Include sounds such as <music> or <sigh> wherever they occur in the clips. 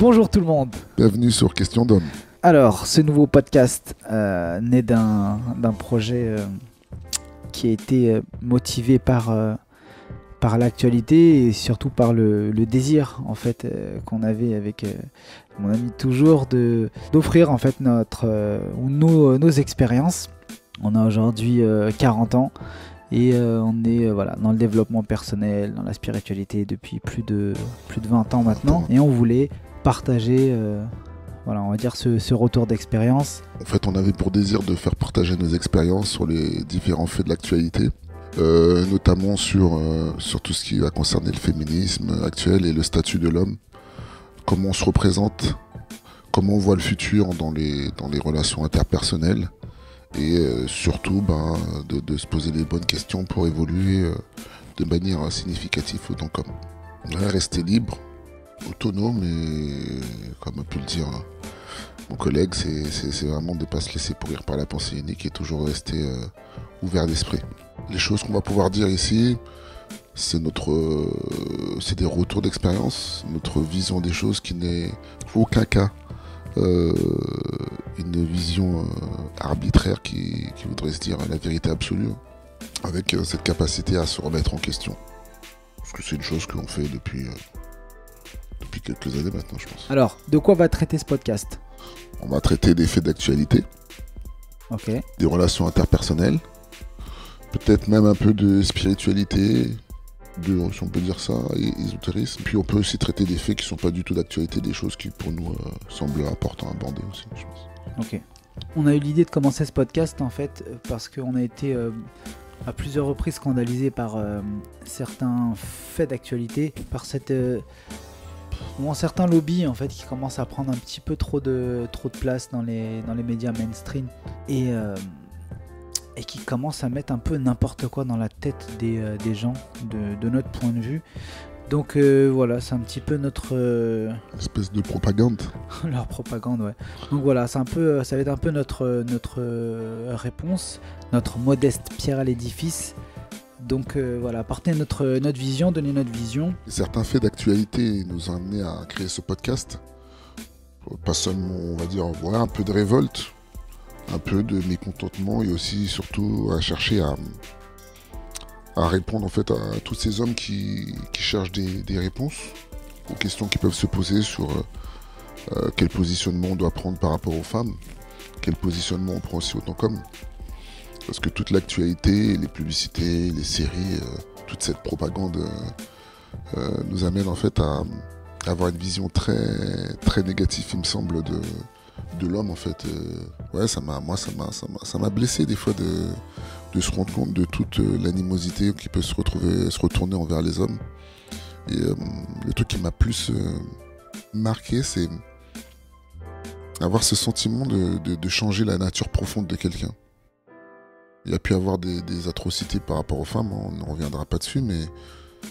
Bonjour tout le monde. Bienvenue sur Question d'homme. Alors, ce nouveau podcast euh, naît d'un d'un projet euh, qui a été euh, motivé par, euh, par l'actualité et surtout par le, le désir en fait qu'on avait avec mon ami toujours de d'offrir en fait notre nos, nos expériences. On a aujourd'hui euh, 40 ans et euh, on est euh, voilà dans le développement personnel, dans la spiritualité depuis plus de plus de 20 ans maintenant et on voulait partager euh, voilà, on va dire ce, retour d'expérience. En fait, on avait pour désir de faire partager nos expériences sur les différents faits de l'actualité, euh, notamment sur, euh, sur tout ce qui va concerner le féminisme actuel et le statut de l'homme, comment on se représente, comment on voit le futur dans les, dans les relations interpersonnelles, et surtout ben, de, se poser les bonnes questions pour évoluer de manière significative autant comme. Rester libre, autonome et comme a pu le dire mon collègue, c'est vraiment de ne pas se laisser pourrir par la pensée unique et toujours rester euh, ouvert d'esprit. Les choses qu'on va pouvoir dire ici, c'est notre, euh, c'est des retours d'expérience, notre vision des choses qui n'est aucun cas euh, une vision arbitraire qui, voudrait se dire la vérité absolue, avec cette capacité à se remettre en question. Parce que c'est une chose que l'on fait depuis quelques années maintenant, je pense. Alors, de quoi va traiter ce podcast? On va traiter des faits d'actualité, Ok. des relations interpersonnelles, peut-être même un peu de spiritualité, de, si on peut dire ça, et ésotérisme. Puis on peut aussi traiter des faits qui sont pas du tout d'actualité, des choses qui pour nous euh, semblent importantes à aborder aussi, je pense. Ok. On a eu l'idée de commencer ce podcast en fait euh, parce qu'on a été euh, à plusieurs reprises scandalisé par euh, certains faits d'actualité, par cette euh, bon, certains lobbies en fait qui commencent à prendre un petit peu trop de trop de place dans les dans les médias mainstream et euh, et qui commencent à mettre un peu n'importe quoi dans la tête des, euh, des gens de, de notre point de vue. Donc euh, voilà, c'est un petit peu notre euh, espèce de propagande. <laughs> leur propagande, ouais. Donc voilà, c'est un peu, ça va être un peu notre, notre réponse, notre modeste pierre à l'édifice. Donc euh, voilà, apporter notre, notre vision, donner notre vision. Certains faits d'actualité nous ont amené à créer ce podcast. Pas seulement, on va dire, voilà, un peu de révolte, un peu de mécontentement et aussi, surtout, à chercher à, répondre en fait à tous ces hommes qui, cherchent des, réponses aux questions qui peuvent se poser sur euh, euh, quel positionnement on doit prendre par rapport aux femmes, quel positionnement on prend aussi autant qu'homme. Parce que toute l'actualité, les publicités, les séries, euh, toute cette propagande euh, euh, nous amène en fait à, avoir une vision très très négative, il me semble, de, de l'homme en fait. Ouais, ça m'a, moi, ça m'a, ça m'a, blessé des fois de, de se rendre compte de toute l'animosité qui peut se retrouver, se retourner envers les hommes. Et le truc qui m'a plus marqué, c'est avoir ce sentiment de, de changer la nature profonde de quelqu'un. Il y a pu avoir des, atrocités par rapport aux femmes, on ne reviendra pas dessus, mais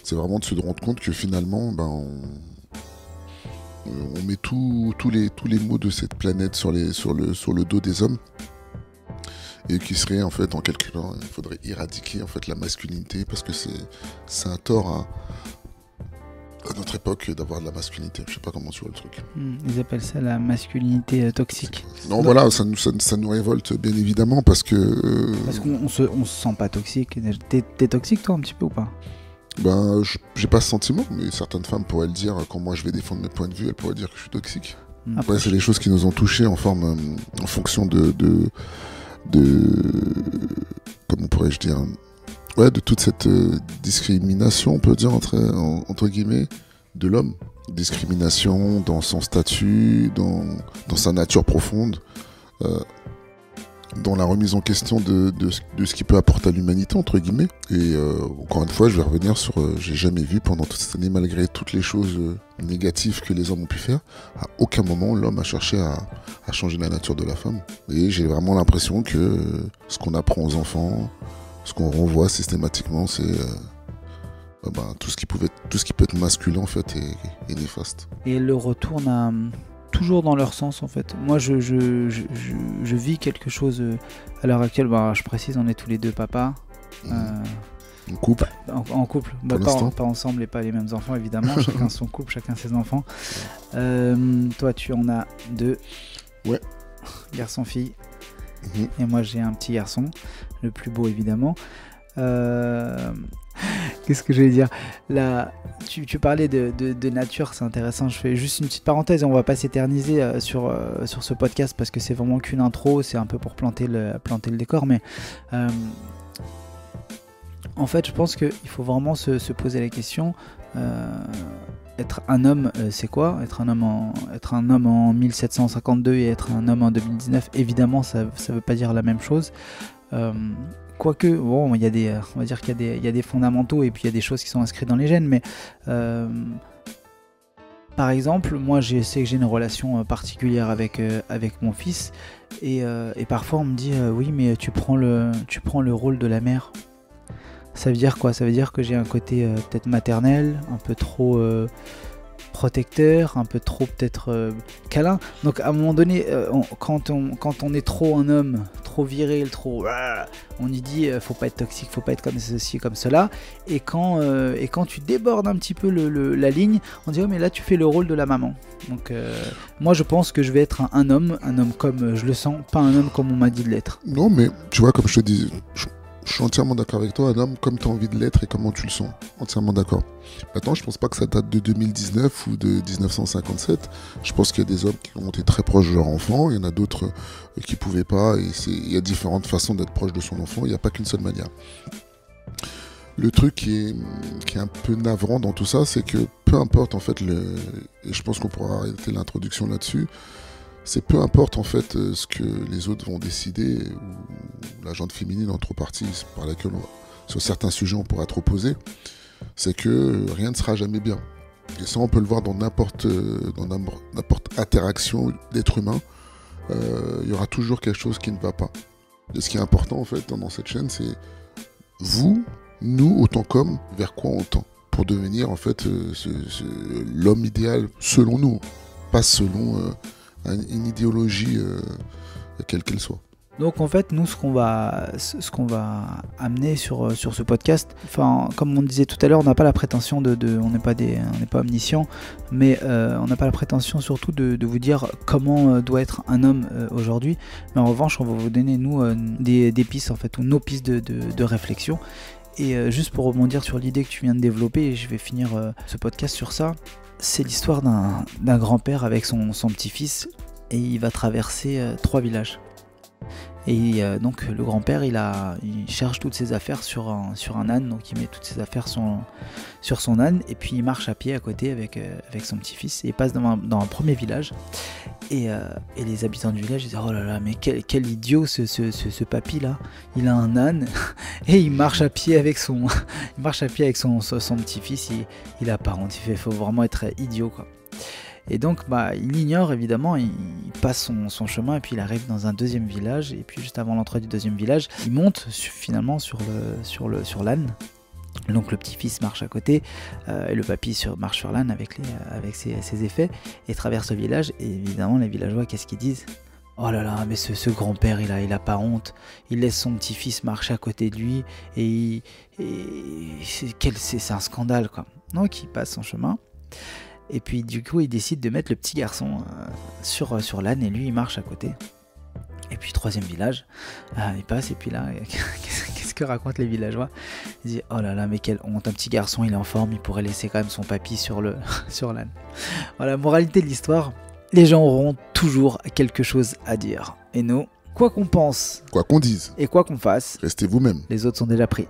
c'est vraiment de se rendre compte que finalement, ben, on, met tous les, maux de cette planète sur, le, dos des hommes. Et qui serait en fait, en calculant, il faudrait éradiquer en fait la masculinité parce que c'est c'est un tort à, notre époque d'avoir de la masculinité. Je sais pas comment tu vois le truc. Hmm, Ils appellent ça la masculinité euh, toxique. Non, voilà, ça nous, ça, ça nous révolte bien évidemment parce que euh, Parce qu'on on se, on se sent pas toxique. T'es toxique toi un petit peu ou pas? Ben, j'ai pas ce sentiment, mais certaines femmes pourraient le dire quand moi je vais défendre mes points de vue, elles pourraient dire que je suis toxique. Ouais, c'est des choses qui nous ont touchés en forme, euh, en fonction de, de, de, comment pourrais-je dire, ouais, de toute cette euh, discrimination, on peut dire entre, en- entre guillemets, de l'homme. Discrimination dans son statut, dans, dans sa nature profonde, euh, dans la remise en question de, de, ce- qu'il peut apporter à l'humanité, entre guillemets. Et euh, encore une fois, je vais revenir sur, euh, j'ai jamais vu pendant toute cette année, malgré toutes les choses négatives que les hommes ont pu faire, à aucun moment l'homme a cherché à, à changer la nature de la femme. Et j'ai vraiment l'impression que ce qu'on apprend aux enfants, ce qu'on renvoie systématiquement, c'est euh, euh, ben, tout, ce qui pouvait, tout ce qui peut être masculin en fait est, est néfaste. Et le retourne à, toujours dans leur sens en fait. Moi je, je, je, je, je vis quelque chose euh, à l'heure actuelle, bah, je précise, on est tous les deux papas. Mhm. Euh, En couple En, en couple. Bah, pas, ensemble et pas les mêmes enfants, évidemment. <laughs> chacun son couple, chacun ses enfants. Euh, toi, tu en as deux. Ouais. Garçon-fille. Mhm. Et moi, j'ai un petit garçon. Le plus beau, évidemment. Euh, Qu'est-ce que je vais dire? Là, tu, parlais de, nature, c'est intéressant. Je fais juste une petite parenthèse et on va pas s'éterniser euh, sur, euh, sur ce podcast parce que c'est vraiment qu'une intro, c'est un peu pour planter le, planter le décor. Mais en fait, je pense qu'il faut vraiment se, se poser la question être un homme, c'est quoi? Être un, homme en, être un homme en 1752 et être un homme en 2019, évidemment, ça ne veut pas dire la même chose. Euh, Quoique, bon, il y a des, euh, on va dire qu'il y, a des- il y a des fondamentaux et puis il y a des choses qui sont inscrites dans les gènes, mais euh, par exemple, moi je sais que j'ai une relation particulière avec, avec mon fils et, parfois on me dit oui mais tu prends, le, tu prends le rôle de la mère. Ça veut dire quoi? Ça veut dire que j'ai un côté peut-être maternel, un peu trop protecteur, un peu trop peut-être euh, câlin. Donc à un moment donné, euh, on- quand, on, quand on est trop un homme, trop viril, trop... On y dit euh, faut pas être toxique, faut pas être comme ceci, comme cela. Et quand, euh, et quand tu débordes un petit peu le- la ligne, on dit oh, mais là tu fais le rôle de la maman. Donc euh, moi je pense que je vais être un, homme, un homme comme euh, je le sens, pas un homme comme on m'a dit de l'être. Non, mais tu vois, comme je te dis, je suis entièrement d'accord avec toi, homme comme tu as envie de l'être et comment tu le sens. Entièrement d'accord. Maintenant, je pense pas que ça date de 2019 ou de 1957. Je pense qu'il y a des hommes qui ont été très proches de leur enfant, il y en a d'autres euh, qui pouvaient pas, et il y a différentes façons d'être proche de son enfant, il n'y a pas qu'une seule manière. Le truc qui est, qui est un peu navrant dans tout ça, c'est que peu importe en fait, le, et je pense qu'on pourra arrêter l'introduction là-dessus, c'est peu importe en fait euh, ce que les autres vont décider ou la gente féminine entre parties par laquelle sur certains sujets on pourra être opposé, c'est que rien ne sera jamais bien. Et ça on peut le voir dans n'importe euh, dans n'importe interaction d'être humain, euh, il y aura toujours quelque chose qui ne va pas. Et ce qui est important en fait dans cette chaîne, c'est vous, nous autant qu'hommes, vers quoi on tend pour devenir en fait l'homme idéal selon nous, pas selon une idéologie euh, quelle qu'elle soit. Donc en fait, nous, ce qu'on va, ce qu'on va amener sur, euh, sur ce podcast, enfin, comme on disait tout à l'heure, on n'a pas la prétention de, on n'est pas pas omniscient, mais euh, on n'a pas la prétention surtout de, vous dire comment doit être un homme aujourd'hui. Mais en revanche, on va vous donner nous des, des pistes en fait ou nos pistes de, de- réflexion. Et juste pour rebondir sur l'idée que tu viens de développer, et je vais finir ce podcast sur ça. C'est l'histoire d'un grand-père avec son, son petit-fils et il va traverser euh, trois villages. Et euh, donc le grand-père, il, charge toutes ses affaires sur un, âne, donc il met toutes ses affaires sur, son âne, et puis il marche à pied à côté avec, euh, son petit-fils, et il passe dans un, premier village. Et, euh, et les habitants du village disent Oh là là, mais quel, idiot ce, ce, ce, ce papy là, il a un âne, <laughs> et il marche à pied avec son, <laughs> il marche à pied avec son petit-fils, il, il a pas honte, il fait, faut vraiment être idiot quoi. Et donc, bah, il ignore évidemment, il, passe son, chemin et puis il arrive dans un deuxième village. Et puis, juste avant l'entrée du deuxième village, il monte finalement sur le sur le sur l'âne. Donc, le petit-fils marche à côté euh, et le papy sur, marche sur l'âne avec les avec ses, effets et traverse le village. Et évidemment, les villageois, qu'est-ce qu'ils disent Oh là là, mais ce, ce grand-père, il a, il a pas honte. Il laisse son petit-fils marcher à côté de lui et, et c'est quel- c'est c'est un scandale quoi. Donc, il passe son chemin. Et puis du coup, il décide de mettre le petit garçon euh, sur, euh, sur l'âne et lui, il marche à côté. Et puis troisième village, euh, il passe et puis là, <laughs> qu'est-ce que racontent les villageois? Ils disent oh là là, mais quelle honte, un petit garçon, il est en forme, il pourrait laisser quand même son papy sur le <laughs> sur l'âne. Voilà, moralité de l'histoire, les gens auront toujours quelque chose à dire. Et nous, quoi qu'on pense Quoi qu'on dise, et quoi qu'on fasse, restez vous-même. les autres sont déjà pris.